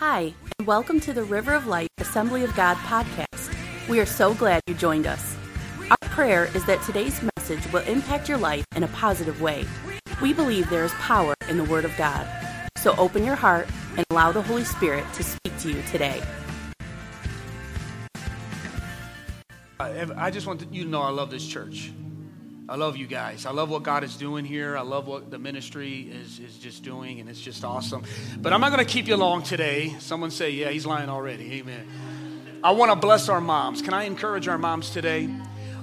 Hi, and welcome to the River of Light Assembly of God podcast. We are so glad you joined us. Our prayer is that today's message will impact your life in a positive way. We believe there is power in the Word of God. So open your heart and allow the Holy Spirit to speak to you today. I just want you to know I love this church. I love you guys. I love what God is doing here. I love what the ministry is, is just doing, and it's just awesome. But I'm not going to keep you long today. Someone say, Yeah, he's lying already. Amen. I want to bless our moms. Can I encourage our moms today?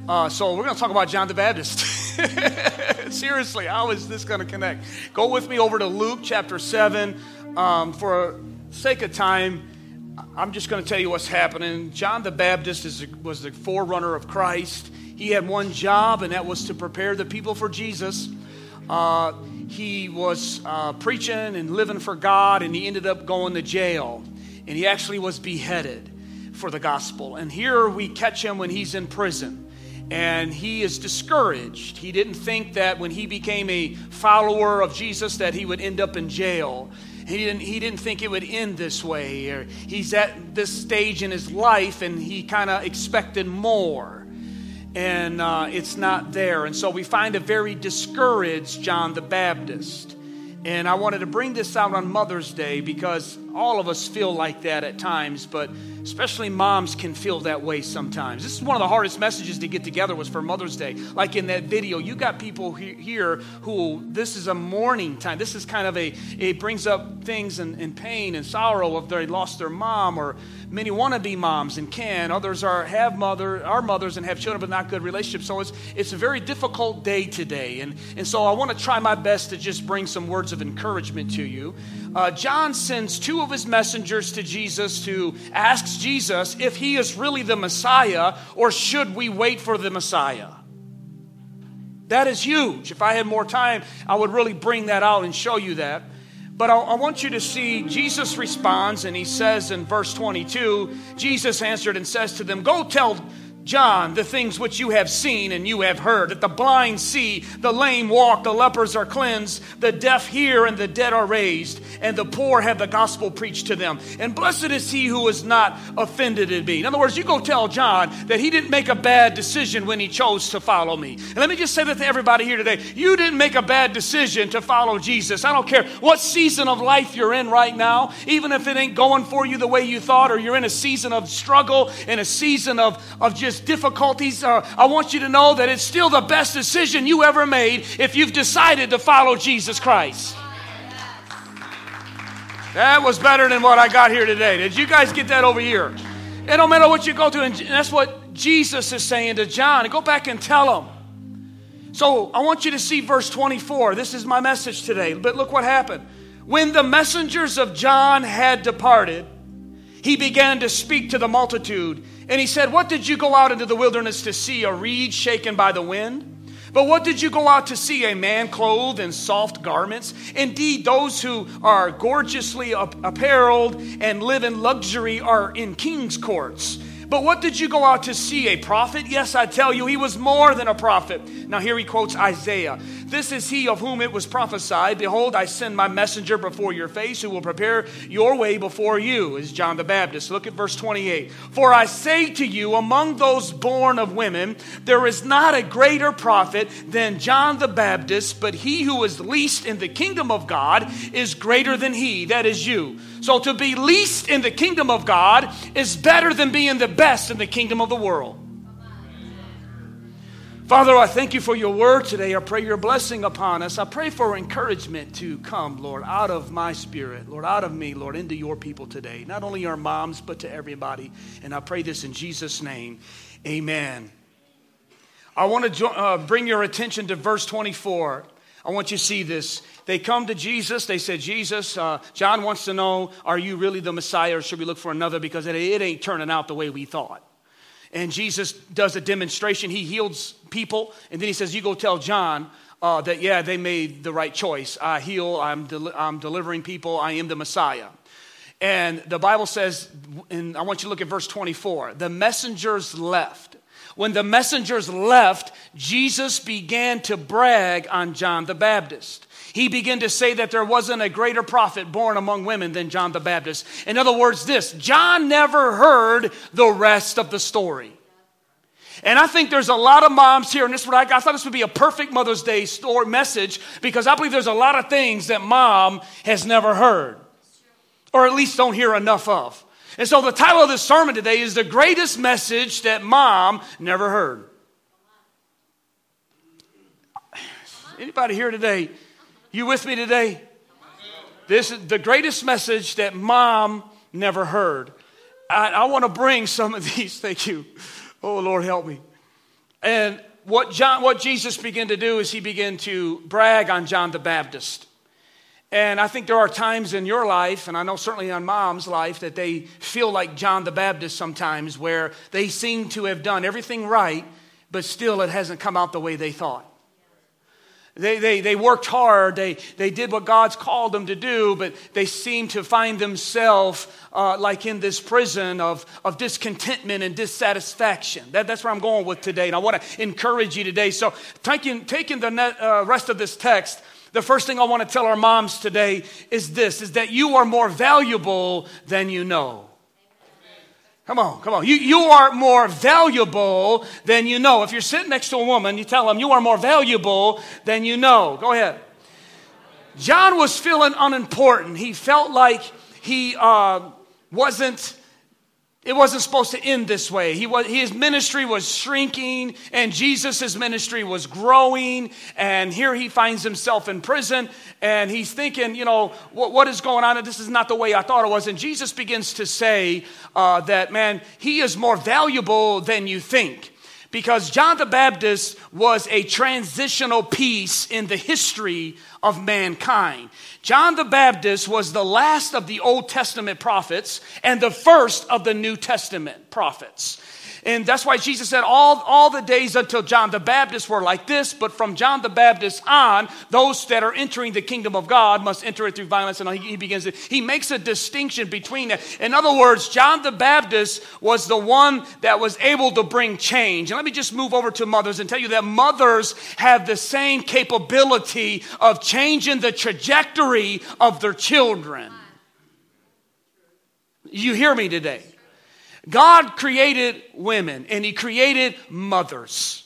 Uh, so we're going to talk about John the Baptist. Seriously, how is this going to connect? Go with me over to Luke chapter 7. Um, for sake of time, I'm just going to tell you what's happening. John the Baptist is, was the forerunner of Christ. He had one job, and that was to prepare the people for Jesus. Uh, he was uh, preaching and living for God, and he ended up going to jail. And he actually was beheaded for the gospel. And here we catch him when he's in prison. And he is discouraged. He didn't think that when he became a follower of Jesus that he would end up in jail. He didn't, he didn't think it would end this way. Or he's at this stage in his life and he kind of expected more and uh, it's not there. And so we find a very discouraged John the Baptist. And I wanted to bring this out on Mother's Day because all of us feel like that at times, but especially moms can feel that way sometimes. This is one of the hardest messages to get together was for Mother's Day. Like in that video, you got people here who this is a mourning time. This is kind of a it brings up things and, and pain and sorrow if they lost their mom or many want to be moms and can. Others are have mother are mothers and have children but not good relationships. So it's it's a very difficult day today. And and so I want to try my best to just bring some words of encouragement to you. Uh, John sends two of his messengers to Jesus to ask Jesus if he is really the Messiah or should we wait for the Messiah. That is huge. If I had more time, I would really bring that out and show you that. But I, I, want you to see Jesus responds, and he says in verse 22 Jesus answered and says to them, Go tell John, the things which you have seen and you have heard, that the blind see, the lame walk, the lepers are cleansed, the deaf hear, and the dead are raised, and the poor have the gospel preached to them. And blessed is he who is not offended in me. In other words, you go tell John that he didn't make a bad decision when he chose to follow me. And let me just say that to everybody here today. You didn't make a bad decision to follow Jesus. I don't care what season of life you're in right now, even if it ain't going for you the way you thought, or you're in a season of struggle, in a season of, of just difficulties, uh, I want you to know that it's still the best decision you ever made if you've decided to follow Jesus Christ. That was better than what I got here today. Did you guys get that over here? It don't matter what you go through, and that's what Jesus is saying to John. Go back and tell him. So I want you to see verse 24. This is my message today. But look what happened. When the messengers of John had departed, he began to speak to the multitude. And he said, What did you go out into the wilderness to see? A reed shaken by the wind? But what did you go out to see? A man clothed in soft garments? Indeed, those who are gorgeously apparelled and live in luxury are in king's courts. But what did you go out to see? A prophet? Yes, I tell you, he was more than a prophet. Now, here he quotes Isaiah. This is he of whom it was prophesied Behold, I send my messenger before your face who will prepare your way before you, is John the Baptist. Look at verse 28. For I say to you, among those born of women, there is not a greater prophet than John the Baptist, but he who is least in the kingdom of God is greater than he, that is you. So to be least in the kingdom of God is better than being the best in the kingdom of the world. Father, I thank you for your word today. I pray your blessing upon us. I pray for encouragement to come, Lord, out of my spirit, Lord, out of me, Lord, into your people today. Not only our moms, but to everybody. And I pray this in Jesus' name. Amen. I want to jo- uh, bring your attention to verse 24. I want you to see this. They come to Jesus. They said, Jesus, uh, John wants to know, are you really the Messiah or should we look for another? Because it, it ain't turning out the way we thought. And Jesus does a demonstration. He heals people. And then he says, You go tell John uh, that, yeah, they made the right choice. I heal, I'm, del- I'm delivering people, I am the Messiah. And the Bible says, and I want you to look at verse 24 the messengers left. When the messengers left, Jesus began to brag on John the Baptist. he began to say that there wasn't a greater prophet born among women than John the Baptist. In other words, this John never heard the rest of the story. And I think there's a lot of moms here, and this what I, I thought this would be a perfect Mother's Day story message because I believe there's a lot of things that mom has never heard, or at least don't hear enough of. And so the title of this sermon today is the greatest message that mom never heard. Anybody here today you with me today? This is the greatest message that mom never heard. I, I want to bring some of these. Thank you. Oh, Lord, help me. And what, John, what Jesus began to do is he began to brag on John the Baptist. And I think there are times in your life, and I know certainly on mom's life, that they feel like John the Baptist sometimes, where they seem to have done everything right, but still it hasn't come out the way they thought. They, they, they worked hard, they, they did what God's called them to do, but they seem to find themselves uh, like in this prison of, of discontentment and dissatisfaction. That, that's where I'm going with today, and I want to encourage you today. So, taking, taking the net, uh, rest of this text, the first thing I want to tell our moms today is this is that you are more valuable than you know. Come on, come on. You, you are more valuable than you know. If you're sitting next to a woman, you tell them you are more valuable than you know. Go ahead. John was feeling unimportant. He felt like he uh, wasn't it wasn't supposed to end this way. He was, his ministry was shrinking, and Jesus' ministry was growing. And here he finds himself in prison, and he's thinking, you know, what, what is going on? This is not the way I thought it was. And Jesus begins to say uh, that, man, he is more valuable than you think because John the Baptist was a transitional piece in the history of mankind. John the Baptist was the last of the Old Testament prophets and the first of the New Testament prophets. And that's why Jesus said all, all the days until John the Baptist were like this, but from John the Baptist on, those that are entering the kingdom of God must enter it through violence. And he, he begins to, he makes a distinction between that. In other words, John the Baptist was the one that was able to bring change. And let me just move over to mothers and tell you that mothers have the same capability of changing the trajectory of their children. You hear me today? God created women and He created mothers.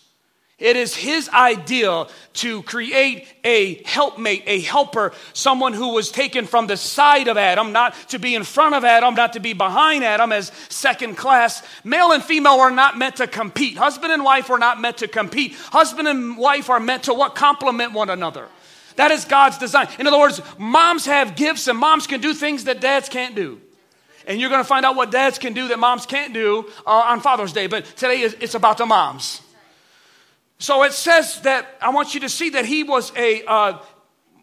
It is His idea to create a helpmate, a helper, someone who was taken from the side of Adam, not to be in front of Adam, not to be behind Adam as second class. Male and female are not meant to compete. Husband and wife are not meant to compete. Husband and wife are meant to what? Complement one another. That is God's design. In other words, moms have gifts and moms can do things that dads can't do and you're going to find out what dads can do that moms can't do uh, on Father's Day. But today it's about the moms. So it says that I want you to see that he was a uh,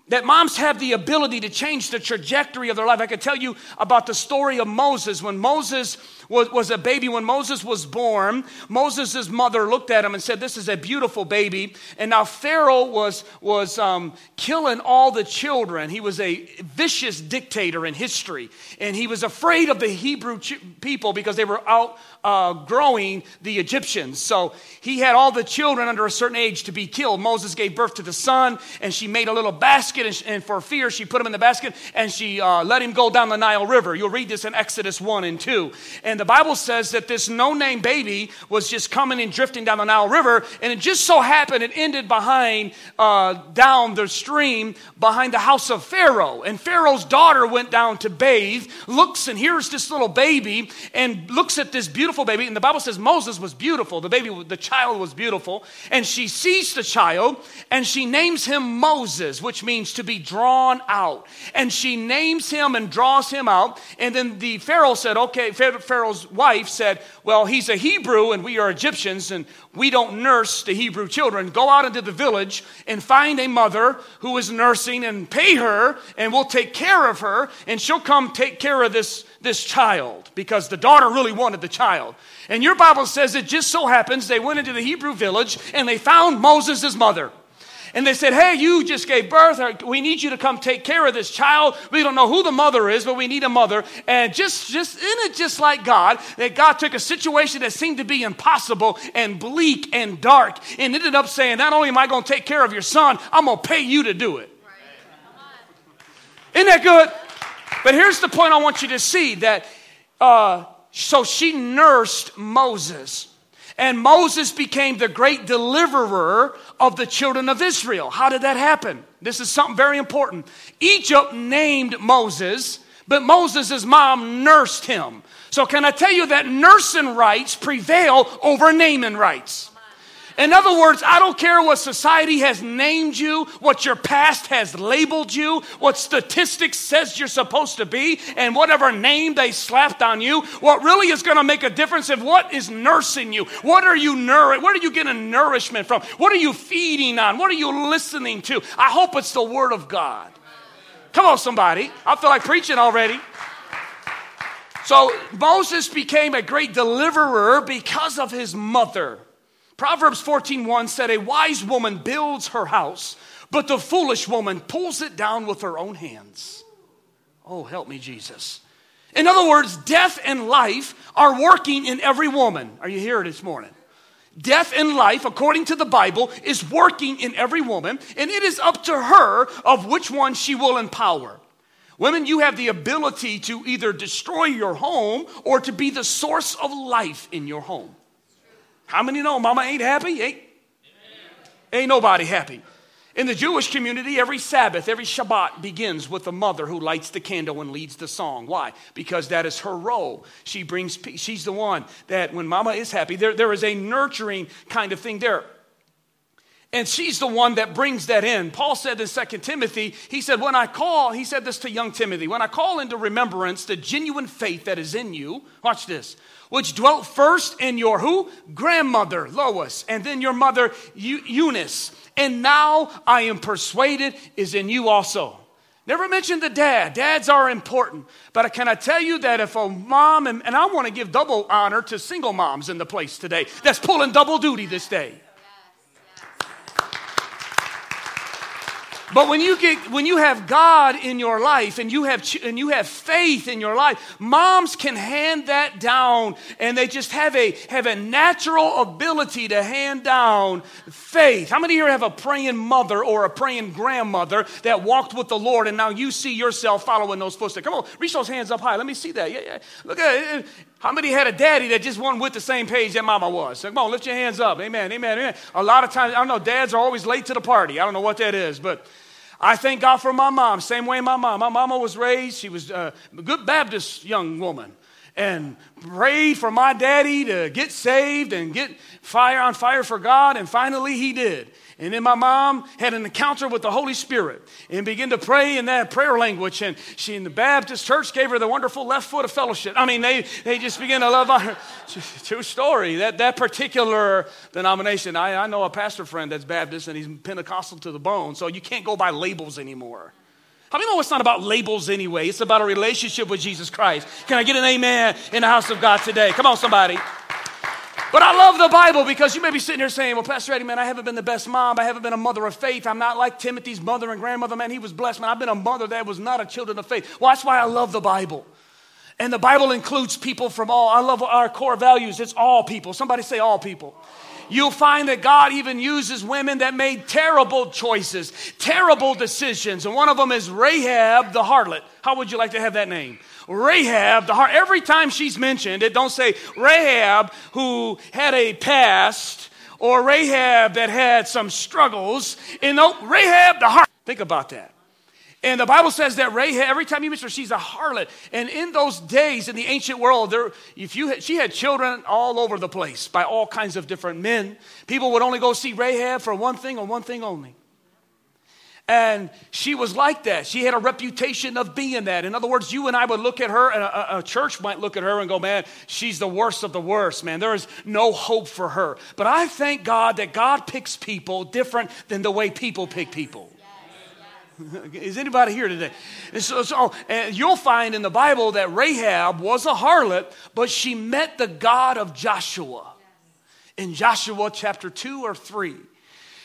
that moms have the ability to change the trajectory of their life. I could tell you about the story of Moses. When Moses was, was a baby, when Moses was born, Moses' mother looked at him and said, This is a beautiful baby. And now Pharaoh was, was um, killing all the children. He was a vicious dictator in history. And he was afraid of the Hebrew ch- people because they were out uh, growing the Egyptians. So he had all the children under a certain age to be killed. Moses gave birth to the son, and she made a little basket, and, and for fear, she put him in the basket and she uh, let him go down the Nile River. You'll read this in Exodus 1 and 2. And the Bible says that this no name baby was just coming and drifting down the Nile River, and it just so happened it ended behind, uh, down the stream behind the house of Pharaoh. And Pharaoh's daughter went down to bathe, looks and hears this little baby, and looks at this beautiful beautiful baby. And the Bible says Moses was beautiful. The baby, the child was beautiful. And she sees the child and she names him Moses, which means to be drawn out. And she names him and draws him out. And then the Pharaoh said, okay, Pharaoh's wife said, well, he's a Hebrew and we are Egyptians and we don't nurse the Hebrew children. Go out into the village and find a mother who is nursing and pay her and we'll take care of her and she'll come take care of this this child because the daughter really wanted the child. And your Bible says it just so happens they went into the Hebrew village and they found Moses' mother. And they said, Hey, you just gave birth. We need you to come take care of this child. We don't know who the mother is, but we need a mother. And just, just, isn't it just like God that God took a situation that seemed to be impossible and bleak and dark and ended up saying, Not only am I going to take care of your son, I'm going to pay you to do it. Isn't that good? But here's the point I want you to see that uh, so she nursed Moses. And Moses became the great deliverer of the children of Israel. How did that happen? This is something very important. Egypt named Moses, but Moses' mom nursed him. So, can I tell you that nursing rights prevail over naming rights? In other words, I don't care what society has named you, what your past has labeled you, what statistics says you're supposed to be, and whatever name they slapped on you. What really is going to make a difference is what is nursing you. What are you nour- Where are you getting nourishment from? What are you feeding on? What are you listening to? I hope it's the Word of God. Come on, somebody. I feel like preaching already. So Moses became a great deliverer because of his mother. Proverbs 14:1 said a wise woman builds her house, but the foolish woman pulls it down with her own hands. Oh, help me Jesus. In other words, death and life are working in every woman. Are you here this morning? Death and life, according to the Bible, is working in every woman, and it is up to her of which one she will empower. Women, you have the ability to either destroy your home or to be the source of life in your home. How many know mama ain't happy? Ain't, ain't nobody happy. In the Jewish community, every Sabbath, every Shabbat begins with the mother who lights the candle and leads the song. Why? Because that is her role. She brings peace. She's the one that when mama is happy, there, there is a nurturing kind of thing there. And she's the one that brings that in. Paul said in 2 Timothy, he said, When I call, he said this to young Timothy, when I call into remembrance the genuine faith that is in you, watch this, which dwelt first in your who? Grandmother, Lois, and then your mother, Eunice. And now I am persuaded is in you also. Never mentioned the dad. Dads are important. But can I tell you that if a mom, and, and I want to give double honor to single moms in the place today that's pulling double duty this day. But when you get when you have God in your life and you have and you have faith in your life, moms can hand that down and they just have a have a natural ability to hand down faith. How many here have a praying mother or a praying grandmother that walked with the Lord and now you see yourself following those footsteps? Come on, reach those hands up high. Let me see that. Yeah, yeah. Look at it. How many had a daddy that just wasn't with the same page that mama was? So come on, lift your hands up. Amen, amen, amen. A lot of times, I don't know, dads are always late to the party. I don't know what that is, but I thank God for my mom, same way my mom. My mama was raised, she was uh, a good Baptist young woman and prayed for my daddy to get saved and get fire on fire for God, and finally he did. And then my mom had an encounter with the Holy Spirit and began to pray in that prayer language. And she in the Baptist church gave her the wonderful left foot of fellowship. I mean, they, they just began to love her. True story. That, that particular denomination, I, I know a pastor friend that's Baptist and he's Pentecostal to the bone, so you can't go by labels anymore. How many know it's not about labels anyway? It's about a relationship with Jesus Christ. Can I get an amen in the house of God today? Come on, somebody. But I love the Bible because you may be sitting here saying, Well, Pastor Eddie, man, I haven't been the best mom. I haven't been a mother of faith. I'm not like Timothy's mother and grandmother. Man, he was blessed. Man, I've been a mother that was not a children of faith. Well, that's why I love the Bible. And the Bible includes people from all. I love our core values. It's all people. Somebody say all people. You'll find that God even uses women that made terrible choices, terrible decisions. And one of them is Rahab the harlot. How would you like to have that name? Rahab, the heart, every time she's mentioned, it don't say Rahab who had a past or Rahab that had some struggles. You know, Rahab, the heart. Think about that. And the Bible says that Rahab, every time you mention her, she's a harlot. And in those days, in the ancient world, there, if you had, she had children all over the place by all kinds of different men. People would only go see Rahab for one thing or one thing only. And she was like that. She had a reputation of being that. In other words, you and I would look at her, and a, a, church might look at her and go, man, she's the worst of the worst, man. There is no hope for her. But I thank God that God picks people different than the way people pick people. Is anybody here today? so, so and you'll find in the Bible that Rahab was a harlot, but she met the God of Joshua. In Joshua chapter 2 or 3,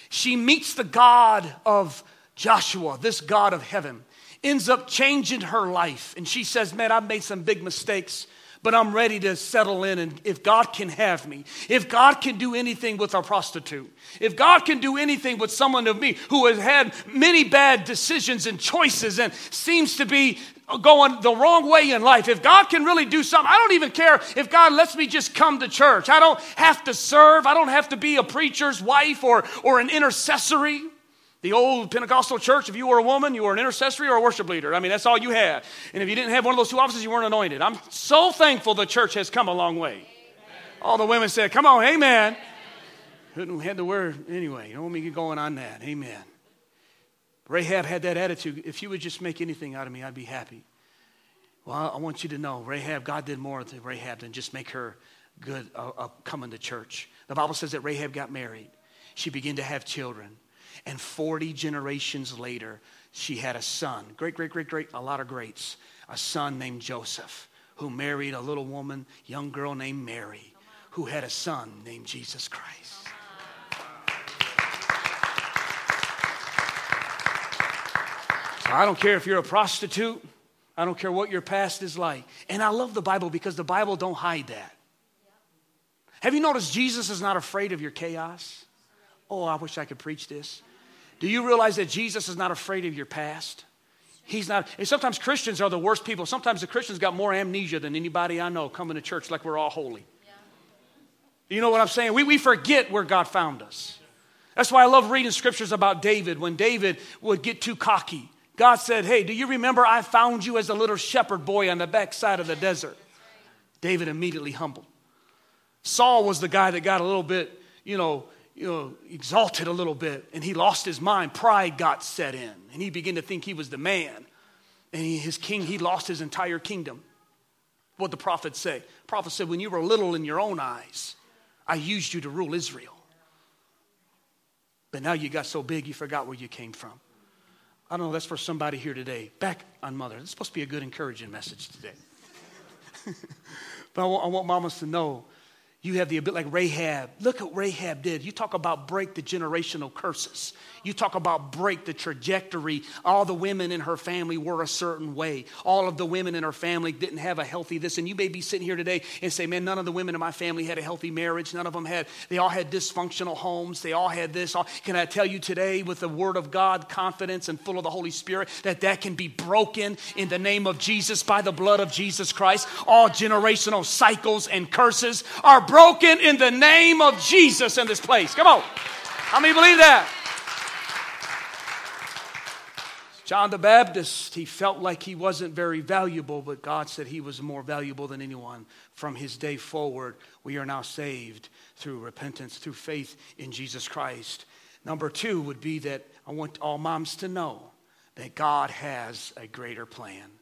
she meets the God of Joshua, this God of heaven, ends up changing her life. And she says, Man, I've made some big mistakes, but I'm ready to settle in. And if God can have me, if God can do anything with a prostitute, if God can do anything with someone of me who has had many bad decisions and choices and seems to be going the wrong way in life, if God can really do something, I don't even care if God lets me just come to church. I don't have to serve, I don't have to be a preacher's wife or, or an intercessory. The old Pentecostal church, if you were a woman, you were an intercessory or a worship leader. I mean, that's all you had. And if you didn't have one of those two offices, you weren't anointed. I'm so thankful the church has come a long way. Amen. All the women said, Come on, amen. Couldn't had the word anyway. You don't want me to get going on that. Amen. Rahab had that attitude. If you would just make anything out of me, I'd be happy. Well, I want you to know, Rahab, God did more to Rahab than just make her good uh, uh, coming to church. The Bible says that Rahab got married. She began to have children. And 40 generations later, she had a son. Great, great, great, great, a lot of greats. A son named Joseph, who married a little woman, young girl named Mary, who had a son named Jesus Christ. So I don't care if you're a prostitute. I don't care what your past is like. And I love the Bible because the Bible don't hide that. Have you noticed Jesus is not afraid of your chaos? Oh, I wish I could preach this. Do you realize that Jesus is not afraid of your past? He's not. And sometimes Christians are the worst people. Sometimes the Christians got more amnesia than anybody I know coming to church like we're all holy. Yeah. You know what I'm saying? We, we forget where God found us. That's why I love reading scriptures about David. When David would get too cocky, God said, Hey, do you remember I found you as a little shepherd boy on the backside of the desert? David immediately humbled. Saul was the guy that got a little bit, you know, you know, exalted a little bit and he lost his mind. Pride got set in and he began to think he was the man. And he, his king, he lost his entire kingdom. What the prophet say? The prophet said, When you were little in your own eyes, I used you to rule Israel. But now you got so big you forgot where you came from. I don't know, that's for somebody here today. Back on mother. It's supposed to be a good, encouraging message today. but I want, I want mamas to know you have the ability, like Rahab. Look what Rahab did. You talk about break the generational curses. You talk about break the trajectory. All the women in her family were a certain way. All of the women in her family didn't have a healthy this. And you may be sitting here today and say, man, none of the women in my family had a healthy marriage. None of them had, they all had dysfunctional homes. They all had this. Can I tell you today, with the word of God, confidence and full of the Holy Spirit, that that can be broken in the name of Jesus by the blood of Jesus Christ? All generational cycles and curses are broken in the name of Jesus in this place. Come on. How many believe that? John the Baptist, he felt like he wasn't very valuable, but God said he was more valuable than anyone. From his day forward, we are now saved through repentance, through faith in Jesus Christ. Number two would be that I want all moms to know that God has a greater plan.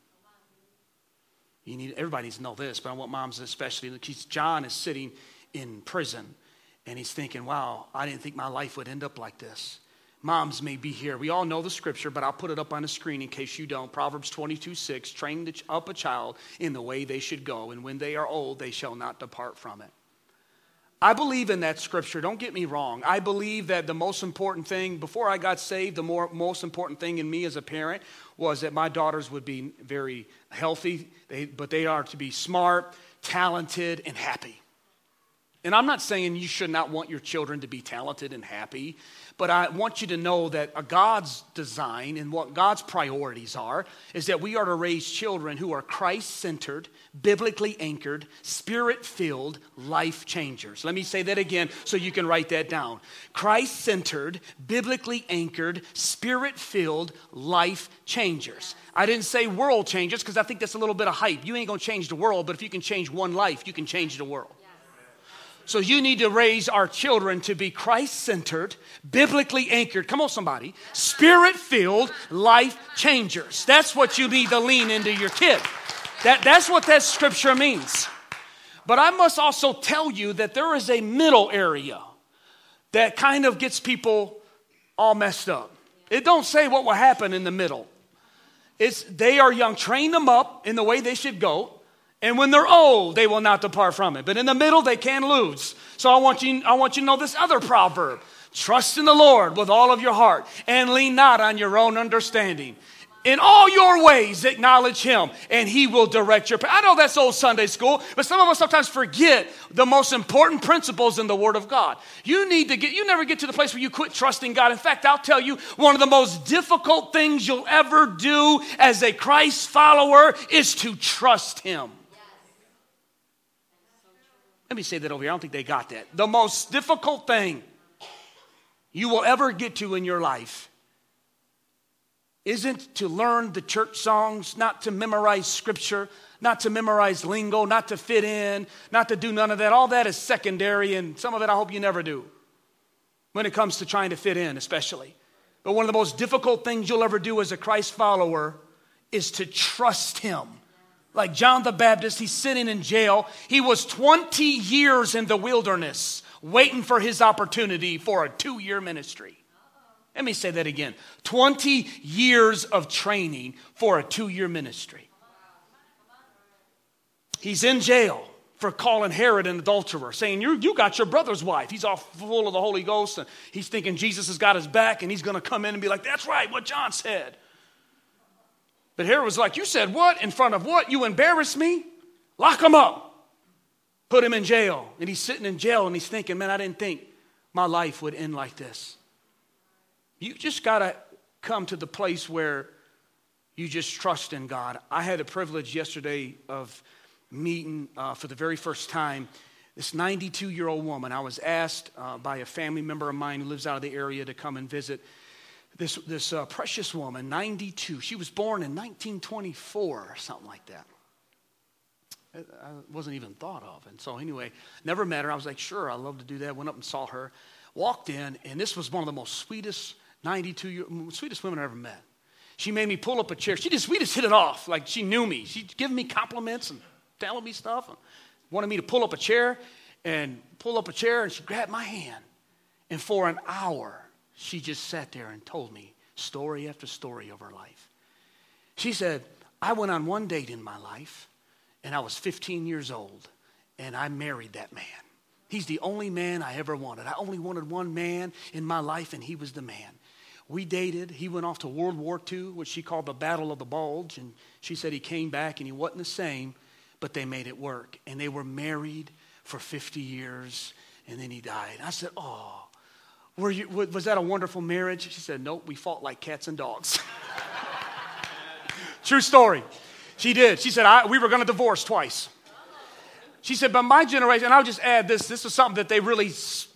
You need, everybody needs to know this, but I want moms especially. John is sitting in prison and he's thinking, wow, I didn't think my life would end up like this. Moms may be here. We all know the scripture, but I'll put it up on the screen in case you don't. Proverbs 22 6 Train up a child in the way they should go, and when they are old, they shall not depart from it. I believe in that scripture. Don't get me wrong. I believe that the most important thing, before I got saved, the more, most important thing in me as a parent was that my daughters would be very healthy, they, but they are to be smart, talented, and happy. And I'm not saying you should not want your children to be talented and happy, but I want you to know that God's design and what God's priorities are is that we are to raise children who are Christ centered, biblically anchored, spirit filled life changers. Let me say that again so you can write that down. Christ centered, biblically anchored, spirit filled life changers. I didn't say world changers because I think that's a little bit of hype. You ain't gonna change the world, but if you can change one life, you can change the world. So you need to raise our children to be Christ centered, biblically anchored. Come on, somebody. Spirit filled life changers. That's what you need to lean into your kid. That, that's what that scripture means. But I must also tell you that there is a middle area that kind of gets people all messed up. It don't say what will happen in the middle. It's they are young, train them up in the way they should go. And when they're old, they will not depart from it. But in the middle, they can lose. So I want you, I want you to know this other proverb. Trust in the Lord with all of your heart and lean not on your own understanding. In all your ways, acknowledge him, and he will direct your path. I know that's old Sunday school, but some of us sometimes forget the most important principles in the Word of God. You need to get, you never get to the place where you quit trusting God. In fact, I'll tell you, one of the most difficult things you'll ever do as a Christ follower is to trust him. Let me say that over here. I don't think they got that. The most difficult thing you will ever get to in your life isn't to learn the church songs, not to memorize scripture, not to memorize lingo, not to fit in, not to do none of that. All that is secondary, and some of it I hope you never do when it comes to trying to fit in, especially. But one of the most difficult things you'll ever do as a Christ follower is to trust Him. Like John the Baptist, he's sitting in jail. He was 20 years in the wilderness waiting for his opportunity for a two year ministry. Let me say that again 20 years of training for a two year ministry. He's in jail for calling Herod an adulterer, saying, you You got your brother's wife. He's all full of the Holy Ghost, and he's thinking Jesus has got his back, and he's going to come in and be like, That's right, what John said. But Herod was like, You said what? In front of what? You embarrassed me? Lock him up. Put him in jail. And he's sitting in jail and he's thinking, Man, I didn't think my life would end like this. You just got to come to the place where you just trust in God. I had the privilege yesterday of meeting uh, for the very first time this 92 year old woman. I was asked uh, by a family member of mine who lives out of the area to come and visit this, this uh, precious woman, 92. She was born in 1924 or something like that. I wasn't even thought of. And so, anyway, never met her. I was like, sure, I'd love to do that. Went up and saw her. Walked in, and this was one of the most sweetest 92 year, sweetest women I ever met. She made me pull up a chair. She just, we just hit it off like she knew me. She'd give me compliments and telling me stuff. And wanted me to pull up a chair and pull up a chair, and she grabbed my hand. And for an hour, she just sat there and told me story after story of her life. She said, I went on one date in my life, and I was 15 years old, and I married that man. He's the only man I ever wanted. I only wanted one man in my life, and he was the man. We dated. He went off to World War II, which she called the Battle of the Bulge. And she said he came back and he wasn't the same, but they made it work. And they were married for 50 years, and then he died. I said, Oh, were you, was that a wonderful marriage? She said, Nope, we fought like cats and dogs. True story. She did. She said, We were going to divorce twice. She said, But my generation, and I'll just add this this is something that they really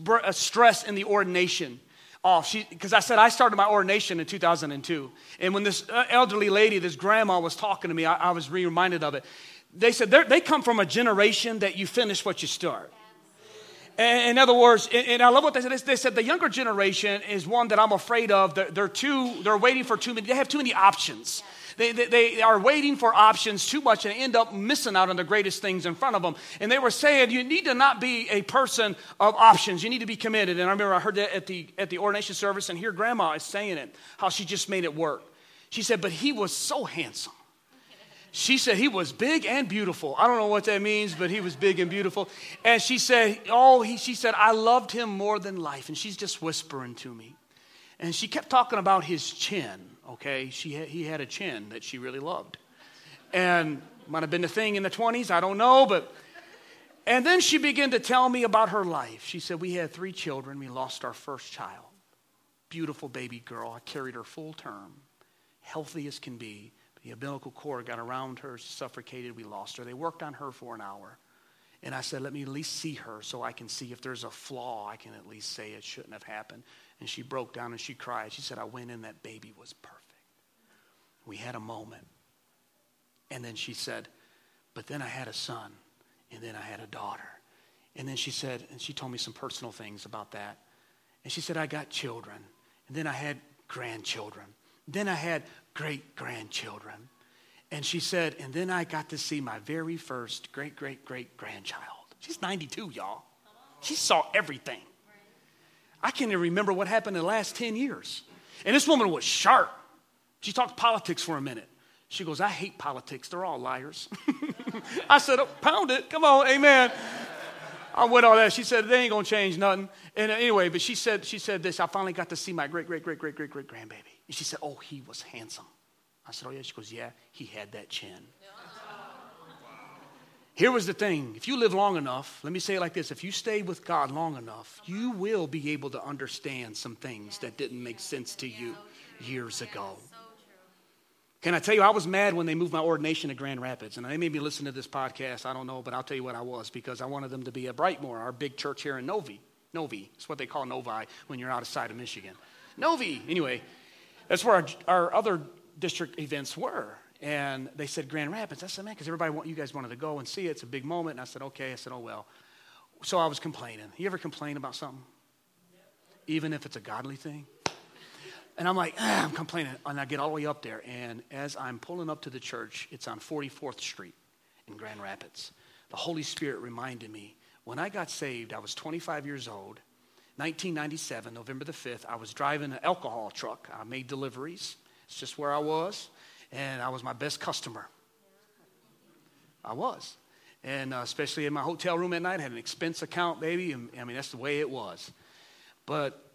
uh, stress in the ordination off. Because I said I started my ordination in 2002. And when this uh, elderly lady, this grandma, was talking to me, I, I was reminded of it. They said they come from a generation that you finish what you start. In other words, and I love what they said. They said the younger generation is one that I'm afraid of. They're, too, they're waiting for too many, they have too many options. They, they, they, are waiting for options too much and end up missing out on the greatest things in front of them. And they were saying, you need to not be a person of options. You need to be committed. And I remember I heard that at the, at the ordination service, and here grandma is saying it, how she just made it work. She said, but he was so handsome. She said he was big and beautiful. I don't know what that means, but he was big and beautiful. And she said, Oh, he, she said, I loved him more than life. And she's just whispering to me. And she kept talking about his chin okay? She he had a chin that she really loved. And might have been a thing in the 20s, I don't know, but. And then she began to tell me about her life. She said, We had three children. We lost our first child. Beautiful baby girl. I carried her full term, healthy as can be. The umbilical cord got around her, suffocated. We lost her. They worked on her for an hour. And I said, Let me at least see her so I can see if there's a flaw. I can at least say it shouldn't have happened. And she broke down and she cried. She said, I went in, that baby was perfect. We had a moment. And then she said, But then I had a son, and then I had a daughter. And then she said, and she told me some personal things about that. And she said, I got children, and then I had grandchildren. Then I had great grandchildren. And she said, and then I got to see my very first great, great, great grandchild. She's 92, y'all. She saw everything. I can't even remember what happened in the last 10 years. And this woman was sharp. She talked politics for a minute. She goes, I hate politics. They're all liars. I said, oh, pound it. Come on, amen. I went all that. She said, they ain't gonna change nothing. And anyway, but she said, she said this. I finally got to see my great, great, great, great, great, great grandbaby. And she said, oh, he was handsome. I said, Oh, yeah. She goes, Yeah, he had that chin. Here was the thing if you live long enough, let me say it like this if you stay with God long enough, you will be able to understand some things that didn't make sense to you years ago. Can I tell you, I was mad when they moved my ordination to Grand Rapids, and they made me listen to this podcast. I don't know, but I'll tell you what I was because I wanted them to be at Brightmoor, our big church here in Novi. Novi, it's what they call Novi when you're outside of Michigan. Novi, anyway, that's where our, our other district events were. And they said Grand Rapids. I said, man, because everybody you guys wanted to go and see it. It's a big moment. And I said, okay. I said, oh well. So I was complaining. You ever complain about something? Even if it's a godly thing? And I'm like, ah, I'm complaining. And I get all the way up there. And as I'm pulling up to the church, it's on 44th Street in Grand Rapids. The Holy Spirit reminded me when I got saved, I was 25 years old. 1997, November the 5th, I was driving an alcohol truck. I made deliveries. It's just where I was and I was my best customer. I was. And uh, especially in my hotel room at night, I had an expense account, baby. And, I mean, that's the way it was. But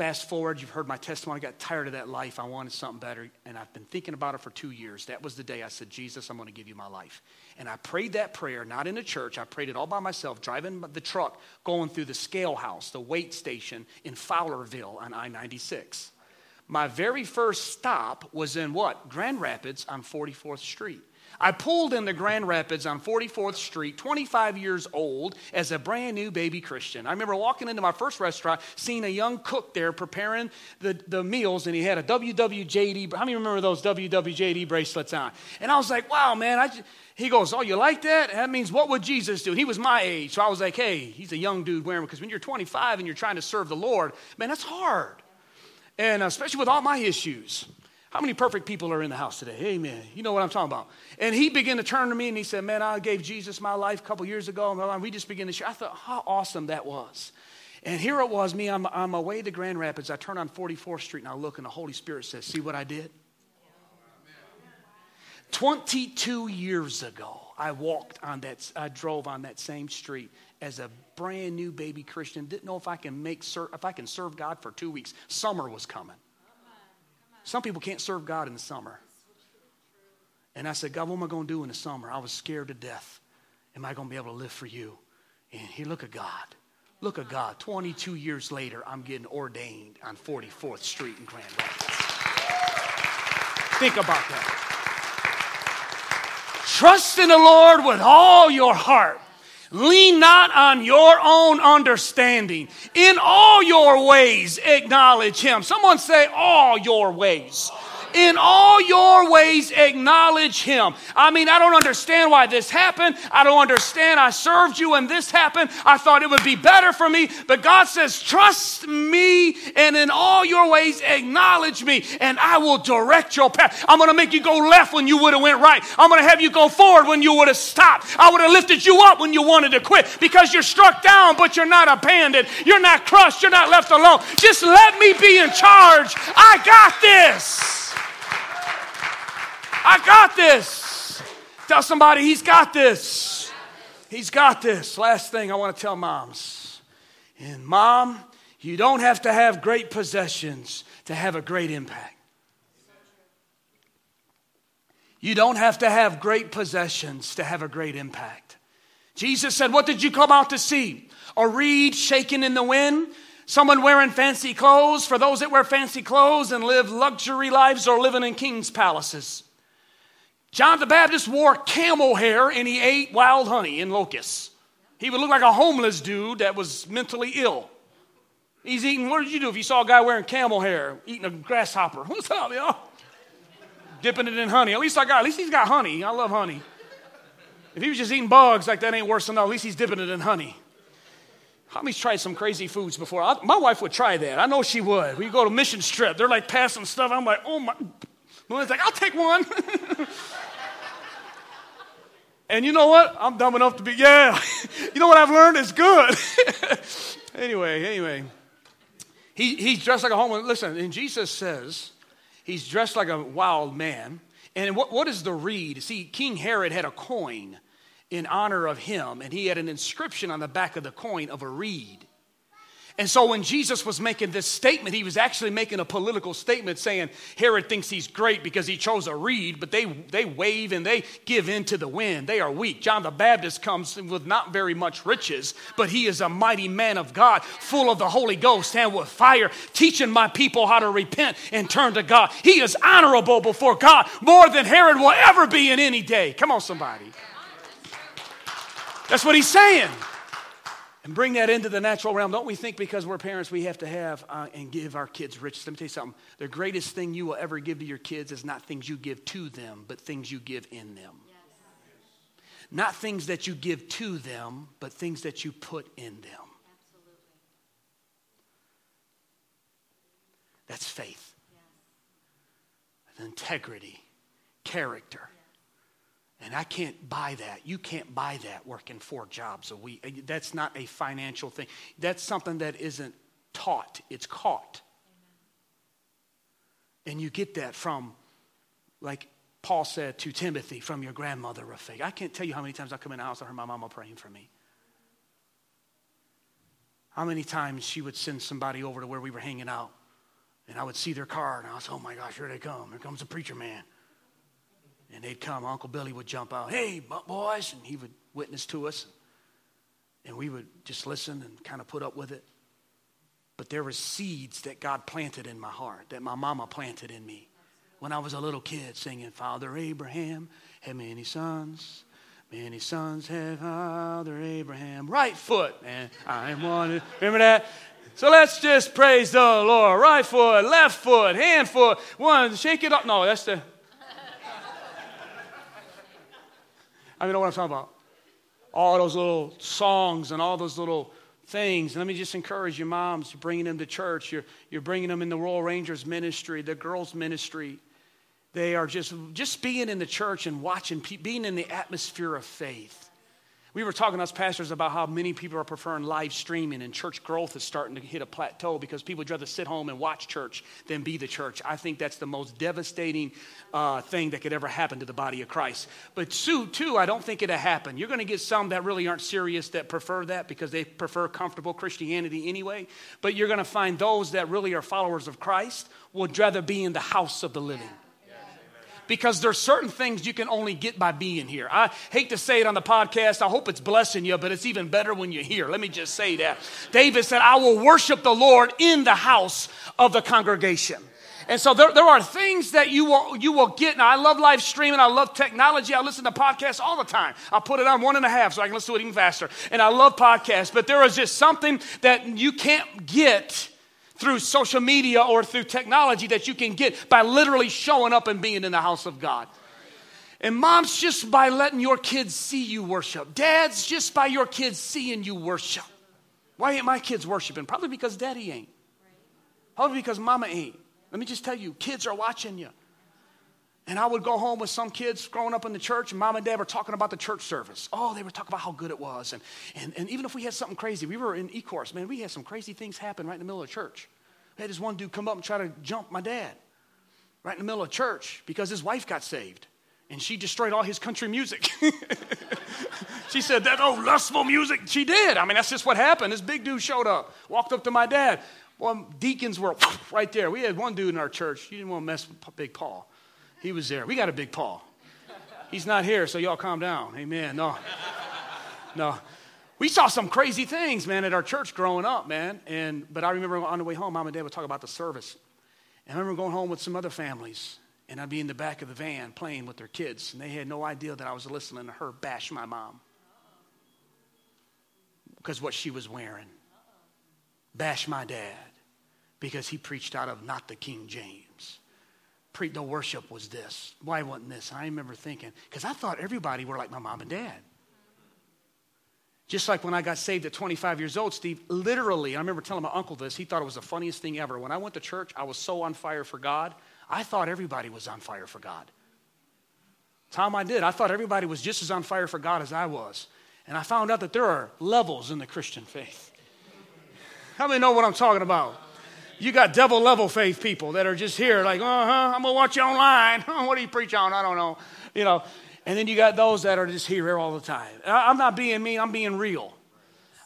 fast forward, you've heard my testimony. I got tired of that life. I wanted something better. And I've been thinking about it for two years. That was the day I said, Jesus, I'm going to give you my life. And I prayed that prayer, not in a church. I prayed it all by myself, driving the truck, going through the scale house, the weigh station in Fowlerville on I 96. My very first stop was in what? Grand Rapids on 44th Street. I pulled into Grand Rapids on 44th Street, 25 years old, as a brand new baby Christian. I remember walking into my first restaurant, seeing a young cook there preparing the, the meals, and he had a WWJD. How many remember those WWJD bracelets on? And I was like, wow, man. I just, he goes, Oh, you like that? That means what would Jesus do? He was my age. So I was like, Hey, he's a young dude wearing, because when you're 25 and you're trying to serve the Lord, man, that's hard. And uh, especially with all my issues. How many perfect people are in the house today? Amen. You know what I'm talking about. And he began to turn to me and he said, Man, I gave Jesus my life a couple years ago. And we just began to share. I thought, how awesome that was. And here it was, me I'm on my way to Grand Rapids. I turn on 44th Street and I look, and the Holy Spirit says, See what I did? 22 years ago, I walked on that, I drove on that same street as a brand new baby Christian, didn't know if I can make if I can serve God for two weeks. Summer was coming. Some people can't serve God in the summer. And I said, God, what am I going to do in the summer? I was scared to death. Am I going to be able to live for you? And here, look at God. Look at God. 22 years later, I'm getting ordained on 44th Street in Grand Rapids. Think about that. Trust in the Lord with all your heart Lean not on your own understanding. In all your ways, acknowledge Him. Someone say, all your ways in all your ways acknowledge him. I mean, I don't understand why this happened. I don't understand. I served you and this happened. I thought it would be better for me. But God says, trust me and in all your ways acknowledge me and I will direct your path. I'm going to make you go left when you would have went right. I'm going to have you go forward when you would have stopped. I would have lifted you up when you wanted to quit because you're struck down, but you're not abandoned. You're not crushed. You're not left alone. Just let me be in charge. I got this. I got this. Tell somebody he's got this. He's got this. Last thing I want to tell moms. And mom, you don't have to have great possessions to have a great impact. You don't have to have great possessions to have a great impact. Jesus said, What did you come out to see? A reed shaking in the wind? Someone wearing fancy clothes for those that wear fancy clothes and live luxury lives or living in king's palaces. John the Baptist wore camel hair and he ate wild honey and locusts. He would look like a homeless dude that was mentally ill. He's eating, what did you do if you saw a guy wearing camel hair, eating a grasshopper? What's up, y'all? Dipping it in honey. At least I got, at least he's got honey. I love honey. If he was just eating bugs, like that ain't worse than that. At least he's dipping it in honey. How many's tried some crazy foods before? I, my wife would try that. I know she would. We go to mission trip. They're like passing stuff. I'm like, oh my. Melinda's like, I'll take one. And you know what? I'm dumb enough to be, yeah. you know what I've learned is good. anyway, anyway. He, he's dressed like a homeless. Listen, and Jesus says he's dressed like a wild man. And what, what is the reed? See, King Herod had a coin in honor of him, and he had an inscription on the back of the coin of a reed. And so when Jesus was making this statement, he was actually making a political statement saying Herod thinks he's great because he chose a reed, but they, they wave and they give in to the wind. They are weak. John the Baptist comes with not very much riches, but he is a mighty man of God, full of the Holy Ghost and with fire, teaching my people how to repent and turn to God. He is honorable before God more than Herod will ever be in any day. Come on, somebody. That's what he's saying and bring that into the natural realm. Don't we think because we're parents we have to have uh, and give our kids riches? Let me tell you something. The greatest thing you will ever give to your kids is not things you give to them, but things you give in them. Yes. Not things that you give to them, but things that you put in them. Absolutely. That's faith, yes. integrity, character. And I can't buy that. You can't buy that working four jobs a week. That's not a financial thing. That's something that isn't taught, it's caught. Amen. And you get that from, like Paul said to Timothy, from your grandmother of. I can't tell you how many times I come in the house, I heard my mama praying for me. How many times she would send somebody over to where we were hanging out, and I would see their car, and I was, oh my gosh, here they come. Here comes the preacher man. And they'd come, Uncle Billy would jump out, hey, boys, and he would witness to us. And we would just listen and kind of put up with it. But there were seeds that God planted in my heart, that my mama planted in me. When I was a little kid singing, Father Abraham had many sons. Many sons have Father Abraham. Right foot. And I wanted, remember that? So let's just praise the Lord. Right foot, left foot, hand foot. One, shake it up. No, that's the, I mean, know what I'm talking about. All those little songs and all those little things. And let me just encourage you, moms, you're bringing them to church. You're, you're bringing them in the Royal Rangers ministry, the girls' ministry. They are just, just being in the church and watching, being in the atmosphere of faith. We were talking us pastors about how many people are preferring live streaming and church growth is starting to hit a plateau because people would rather sit home and watch church than be the church. I think that's the most devastating uh, thing that could ever happen to the body of Christ. But two, too, I don't think it'll happen. You're going to get some that really aren't serious that prefer that because they prefer comfortable Christianity anyway. But you're going to find those that really are followers of Christ would rather be in the house of the living because there's certain things you can only get by being here. I hate to say it on the podcast. I hope it's blessing you, but it's even better when you're here. Let me just say that. David said, I will worship the Lord in the house of the congregation. And so there, there are things that you will, you will get. Now, I love live streaming. I love technology. I listen to podcasts all the time. I put it on one and a half so I can listen to it even faster. And I love podcasts. But there is just something that you can't get through social media or through technology that you can get by literally showing up and being in the house of God. And moms, just by letting your kids see you worship. Dads, just by your kids seeing you worship. Why ain't my kids worshiping? Probably because daddy ain't. Probably because mama ain't. Let me just tell you, kids are watching you. And I would go home with some kids growing up in the church, and mom and dad were talking about the church service. Oh, they were talking about how good it was. And, and, and even if we had something crazy, we were in E course, man, we had some crazy things happen right in the middle of church. We had this one dude come up and try to jump my dad right in the middle of church because his wife got saved. And she destroyed all his country music. she said, That old lustful music. She did. I mean, that's just what happened. This big dude showed up, walked up to my dad. Well, deacons were right there. We had one dude in our church. He didn't want to mess with Big Paul. He was there. We got a Big Paul. He's not here, so y'all calm down. Amen. No. No. We saw some crazy things, man, at our church growing up, man. And but I remember on the way home, mom and dad would talk about the service. And I remember going home with some other families, and I'd be in the back of the van playing with their kids, and they had no idea that I was listening to her bash my mom because what she was wearing. Bash my dad because he preached out of not the King James. Pre- the worship was this. Why wasn't this? I remember thinking, because I thought everybody were like my mom and dad. Just like when I got saved at 25 years old, Steve, literally, I remember telling my uncle this, he thought it was the funniest thing ever. When I went to church, I was so on fire for God, I thought everybody was on fire for God. Tom, I did. I thought everybody was just as on fire for God as I was. And I found out that there are levels in the Christian faith. How many know what I'm talking about? You got devil level faith people that are just here, like, uh huh, I'm gonna watch you online. what do you preach on? I don't know. You know, and then you got those that are just here, all the time. I'm not being mean, I'm being real.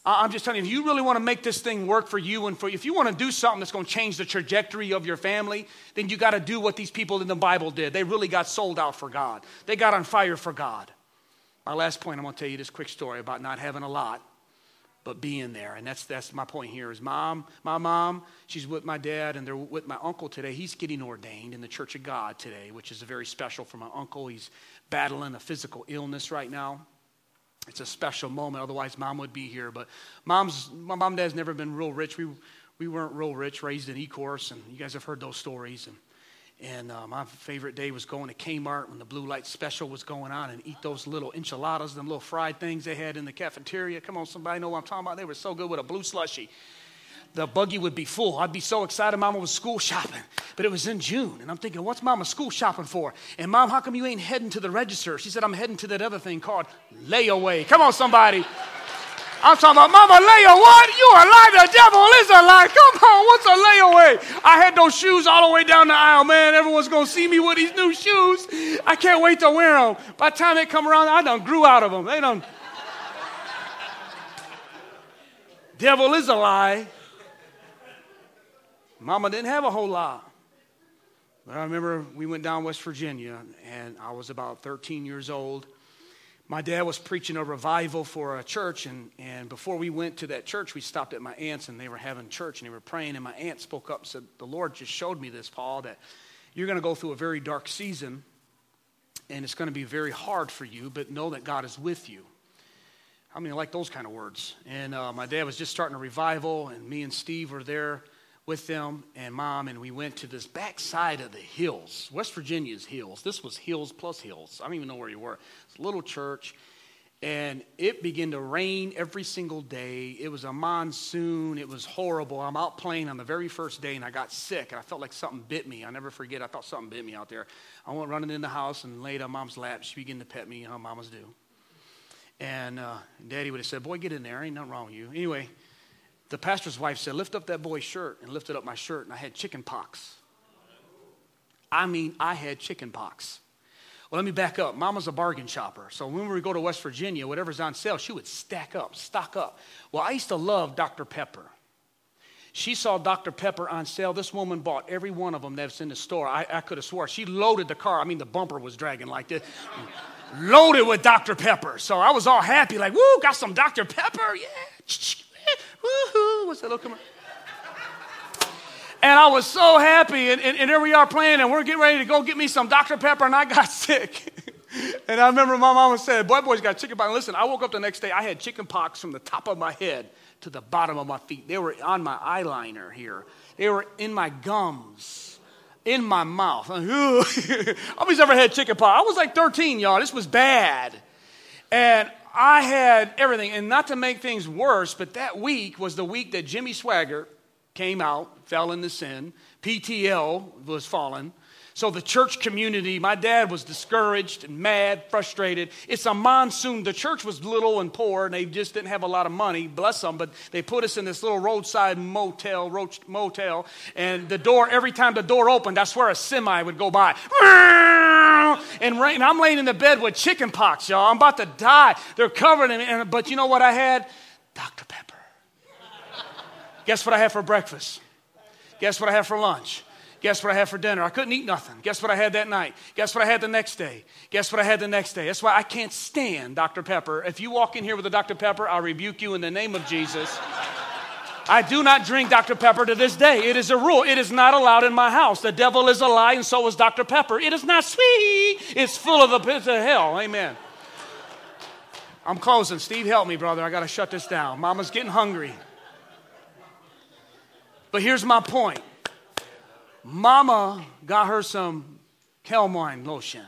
I'm just telling you, if you really want to make this thing work for you and for if you want to do something that's going to change the trajectory of your family, then you got to do what these people in the Bible did. They really got sold out for God, they got on fire for God. My last point, I'm going to tell you this quick story about not having a lot, but being there. And that's, that's my point here is mom, my mom, she's with my dad, and they're with my uncle today. He's getting ordained in the Church of God today, which is very special for my uncle. He's battling a physical illness right now it's a special moment. Otherwise, mom would be here. But mom's, my mom and dad's never been real rich. We, we weren't real rich, raised in Ecorse, and you guys have heard those stories. And, and uh, my favorite day was going to Kmart when the blue light special was going on and eat those little enchiladas, them little fried things they had in the cafeteria. Come on, somebody know what I'm talking about? They were so good with a blue slushy the buggy would be full. I'd be so excited. Mama was school shopping, but it was in June. And I'm thinking, what's Mama school shopping for? And Mom, how come you ain't heading to the register? She said, I'm heading to that other thing called layaway. Come on, somebody. I'm talking about Mama layaway. What? You a lie. The devil is a lie. Come on, what's a layaway? I had those shoes all the way down the aisle, man. Everyone's gonna see me with these new shoes. I can't wait to wear them. By the time they come around, I done grew out of them. They done. devil is a lie. Mama didn't have a whole lot. But I remember we went down West Virginia, and I was about 13 years old. My dad was preaching a revival for a church, and, and before we went to that church, we stopped at my aunt's, and they were having church, and they were praying, and my aunt spoke up and said, The Lord just showed me this, Paul, that you're going to go through a very dark season, and it's going to be very hard for you, but know that God is with you. I mean, I like those kind of words. And uh, my dad was just starting a revival, and me and Steve were there with them and mom, and we went to this backside of the hills. West Virginia's hills. This was hills plus hills. I don't even know where you were. It's a little church, and it began to rain every single day. It was a monsoon. It was horrible. I'm out playing on the very first day, and I got sick, and I felt like something bit me. i never forget. I thought something bit me out there. I went running in the house and laid on mom's lap. She began to pet me, know, mamas do. And uh, daddy would have said, Boy, get in there. Ain't nothing wrong with you. Anyway, the pastor's wife said, Lift up that boy's shirt, and lifted up my shirt, and I had chicken pox. I mean, I had chicken pox. Well, let me back up. Mama's a bargain shopper. So when we go to West Virginia, whatever's on sale, she would stack up, stock up. Well, I used to love Dr. Pepper. She saw Dr. Pepper on sale. This woman bought every one of them that's in the store. I, I could have swore. She loaded the car. I mean, the bumper was dragging like this. loaded with Dr. Pepper. So I was all happy, like, woo, got some Dr. Pepper. Yeah. Woohoo! What's that little commercial? And I was so happy. And, and, and here we are playing, and we're getting ready to go get me some Dr. Pepper, and I got sick. and I remember my mama said, Boy, boy's got chicken pox. Listen, I woke up the next day, I had chicken pox from the top of my head to the bottom of my feet. They were on my eyeliner here, they were in my gums, in my mouth. Nobody's ever had chicken pox. I was like 13, y'all. This was bad. And I had everything. And not to make things worse, but that week was the week that Jimmy Swaggart came out, fell into sin. PTL was fallen. So the church community, my dad was discouraged and mad, frustrated. It's a monsoon. The church was little and poor, and they just didn't have a lot of money. Bless them, but they put us in this little roadside motel, motel, and the door. Every time the door opened, I swear a semi would go by. And, rain, I'm laying in the bed with chicken pox, y'all. I'm about to die. They're covered in it. But you know what I had? Dr. Pepper. Guess what I had for breakfast? Guess what I had for lunch? Guess what I had for dinner? I couldn't eat nothing. Guess what I had that night? Guess what I had the next day? Guess what I had the next day? That's why I can't stand Dr. Pepper. If you walk in here with a Dr. Pepper, I'll rebuke you in the name of Jesus. I do not drink Dr. Pepper to this day. It is a rule. It is not allowed in my house. The devil is a lie, and so is Dr. Pepper. It is not sweet. It's full of the pits of hell. Amen. I'm closing. Steve, help me, brother. I got to shut this down. Mama's getting hungry. But here's my point Mama got her some Calamine lotion.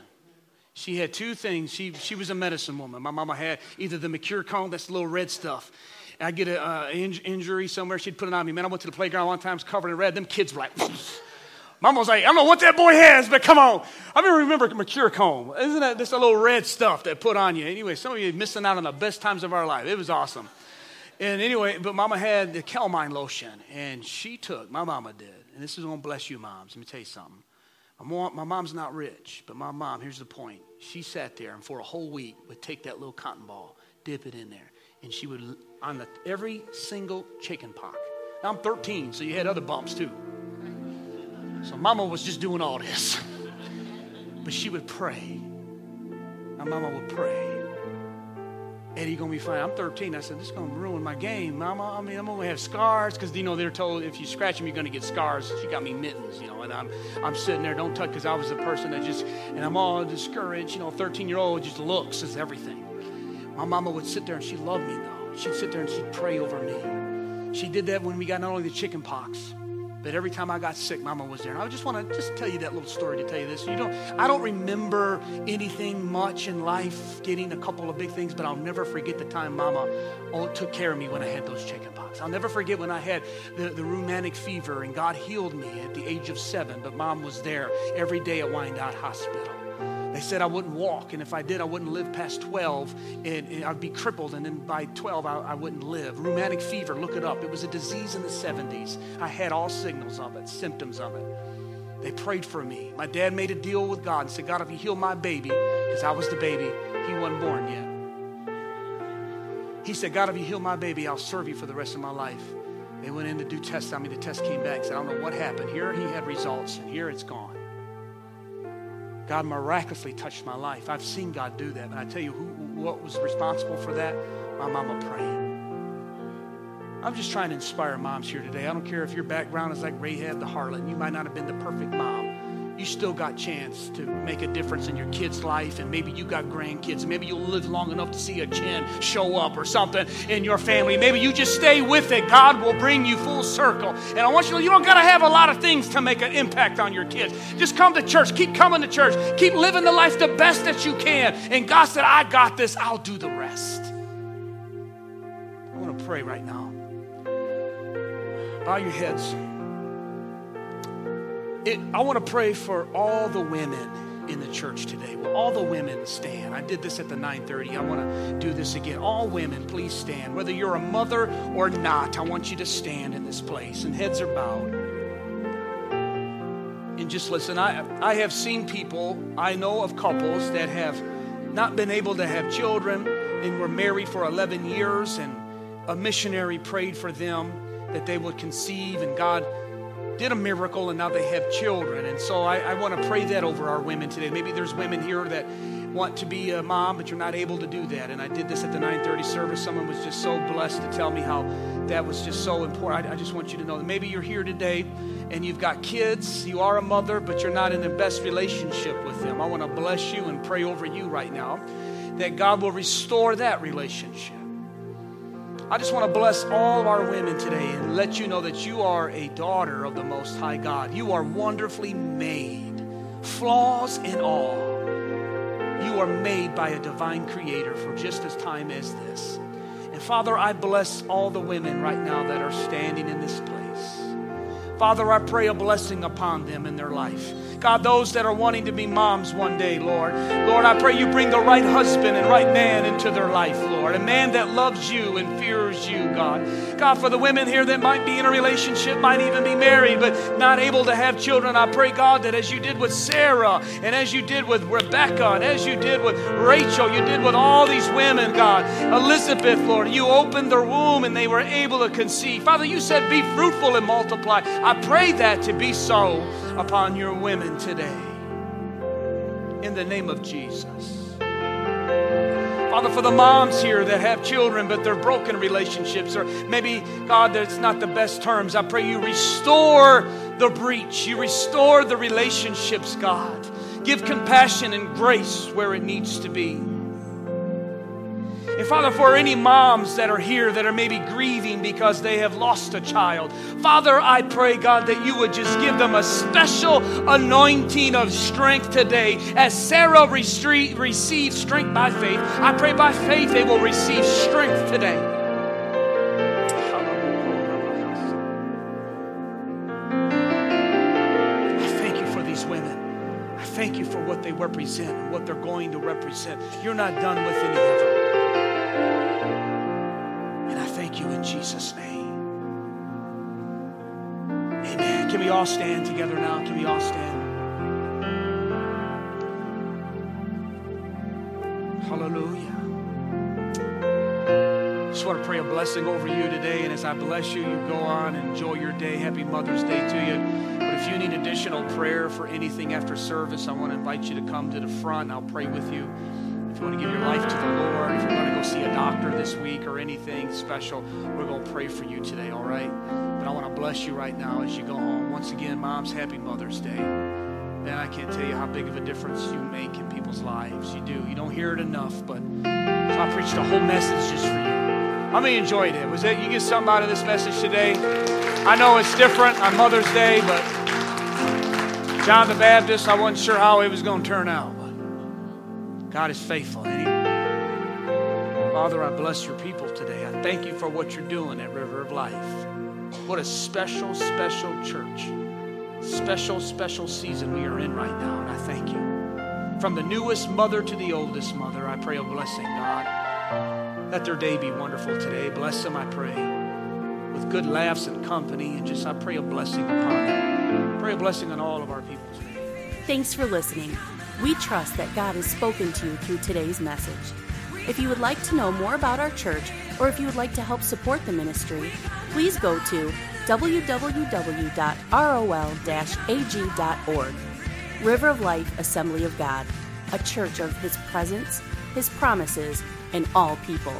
She had two things. She, she was a medicine woman. My mama had either the Mercurochrome, that's the little red stuff. I get an uh, in- injury somewhere, she'd put it on me. Man, I went to the playground one time, covered in red. Them kids were like, Mama was like, I don't know what that boy has, but come on. I mean, remember Mercurochrome. Isn't that just a little red stuff that put on you? Anyway, some of you missing out on the best times of our life. It was awesome. And anyway, but Mama had the Calamine lotion, and she took, my mama did, and this is going to bless you, moms. Let me tell you something. My, mom, my mom's not rich, but my mom, here's the point. She sat there and for a whole week would take that little cotton ball, dip it in there. And she would, on the, every single chicken pox. Now I'm 13, so you had other bumps too. So mama was just doing all this. But she would pray. My mama would pray. Eddie, you're gonna be fine. I'm 13. I said, this is gonna ruin my game, Mama. I mean, I'm gonna have scars because you know they're told if you scratch them, you're gonna get scars. She got me mittens, you know, and I'm I'm sitting there, don't touch, because I was the person that just, and I'm all discouraged. You know, 13 year old just looks is everything. My mama would sit there and she loved me though. She'd sit there and she'd pray over me. She did that when we got not only the chicken pox, but every time I got sick, Mama was there. And I just want to just tell you that little story to tell you this. You don't, I don't remember anything much in life, getting a couple of big things, but I'll never forget the time Mama took care of me when I had those chicken pox. I'll never forget when I had the, the rheumatic fever and God healed me at the age of seven, but Mom was there every day at Wyandotte Hospital. They said I wouldn't walk, and if I did, I wouldn't live past 12, and, and I'd be crippled, and then by 12, I, I, wouldn't live. Rheumatic fever, look it up. It was a disease in the 70s. I had all signals of it, symptoms of it. They prayed for me. My dad made a deal with God and said, God, if you heal my baby, because I was the baby, he wasn't born yet. He said, God, if you heal my baby, I'll serve you for the rest of my life. They went in to do tests on me. The test came back. Said, I don't know what happened. Here he had results, and here it's gone. God miraculously touched my life. I've seen God do that. And I tell you who, what was responsible for that? My mama praying. I'm just trying to inspire moms here today. I don't care if your background is like Rahab the harlot. You might not have been the perfect mom you still got chance to make a difference in your kid's life and maybe you got grandkids maybe you'll live long enough to see a chin show up or something in your family. Maybe you just stay with it. God will bring you full circle. And i want you to know you don't got to have a lot of things to make an impact on your kids. Just come to church. Keep coming to church. Keep living the life the best that you can. And god said i got this. I'll do the rest. I want to pray right now. Bow your heads it, I want to pray for all the women in the church today. Will all the women stand? I did this at the 9:30. I want to do this again. All women, please stand. Whether you're a mother or not, I want you to stand in this place and heads are bowed. And just listen, I I have seen people, I know of couples that have not been able to have children and were married for 11 years and a missionary prayed for them that they would conceive and God did a miracle and now they have children. And so I, I want to pray that over our women today. Maybe there's women here that want to be a mom, but you're not able to do that. And I did this at the 930 service. Someone was just so blessed to tell me how that was just so important. I, I just want you to know that maybe you're here today and you've got kids, you are a mother, but you're not in the best relationship with them. I want to bless you and pray over you right now that God will restore that relationship. I just want to bless all of our women today and let you know that you are a daughter of the Most High God. You are wonderfully made, flaws and all. You are made by a divine creator for just as time as this. And Father, I bless all the women right now that are standing in this place. Father, I pray a blessing upon them in their life. God, those that are wanting to be moms one day, Lord. Lord, I pray you bring the right husband and right man into their life, Lord. A man that loves you and fears you, God. God, for the women here that might be in a relationship, might even be married, but not able to have children, I pray, God, that as you did with Sarah and as you did with Rebecca and as you did with Rachel, you did with all these women, God. Elizabeth, Lord, you opened their womb and they were able to conceive. Father, you said, be fruitful and multiply. I pray that to be so upon your women today. In the name of Jesus. Father, for the moms here that have children, but they're broken relationships, or maybe, God, that's not the best terms, I pray you restore the breach. You restore the relationships, God. Give compassion and grace where it needs to be. And Father, for any moms that are here that are maybe grieving because they have lost a child, Father, I pray, God, that you would just give them a special anointing of strength today. As Sarah received strength by faith, I pray by faith they will receive strength today. I thank you for these women. I thank you for what they represent and what they're going to represent. You're not done with any of them. You in Jesus' name. Amen. Can we all stand together now? Can we all stand? Hallelujah. just want to pray a blessing over you today. And as I bless you, you go on enjoy your day. Happy Mother's Day to you. But if you need additional prayer for anything after service, I want to invite you to come to the front. I'll pray with you. If you want to give your life to the Lord, if you're going to go see a doctor this week or anything special, we're going to pray for you today, all right? But I want to bless you right now as you go home. Once again, Moms, happy Mother's Day. Man, I can't tell you how big of a difference you make in people's lives. You do. You don't hear it enough, but so I preached a whole message just for you. How many enjoyed it? Was that you get something out of this message today? I know it's different on Mother's Day, but John the Baptist, I wasn't sure how it was going to turn out. God is faithful? Father, I bless your people today. I thank you for what you're doing at River of Life. What a special, special church. Special, special season we are in right now, and I thank you. From the newest mother to the oldest mother, I pray a blessing, God. Let their day be wonderful today. Bless them, I pray, with good laughs and company, and just I pray a blessing upon them. Pray a blessing on all of our people today. Thanks for listening. We trust that God has spoken to you through today's message. If you would like to know more about our church, or if you would like to help support the ministry, please go to www.rol-ag.org. River of Life Assembly of God, a church of His presence, His promises, and all people.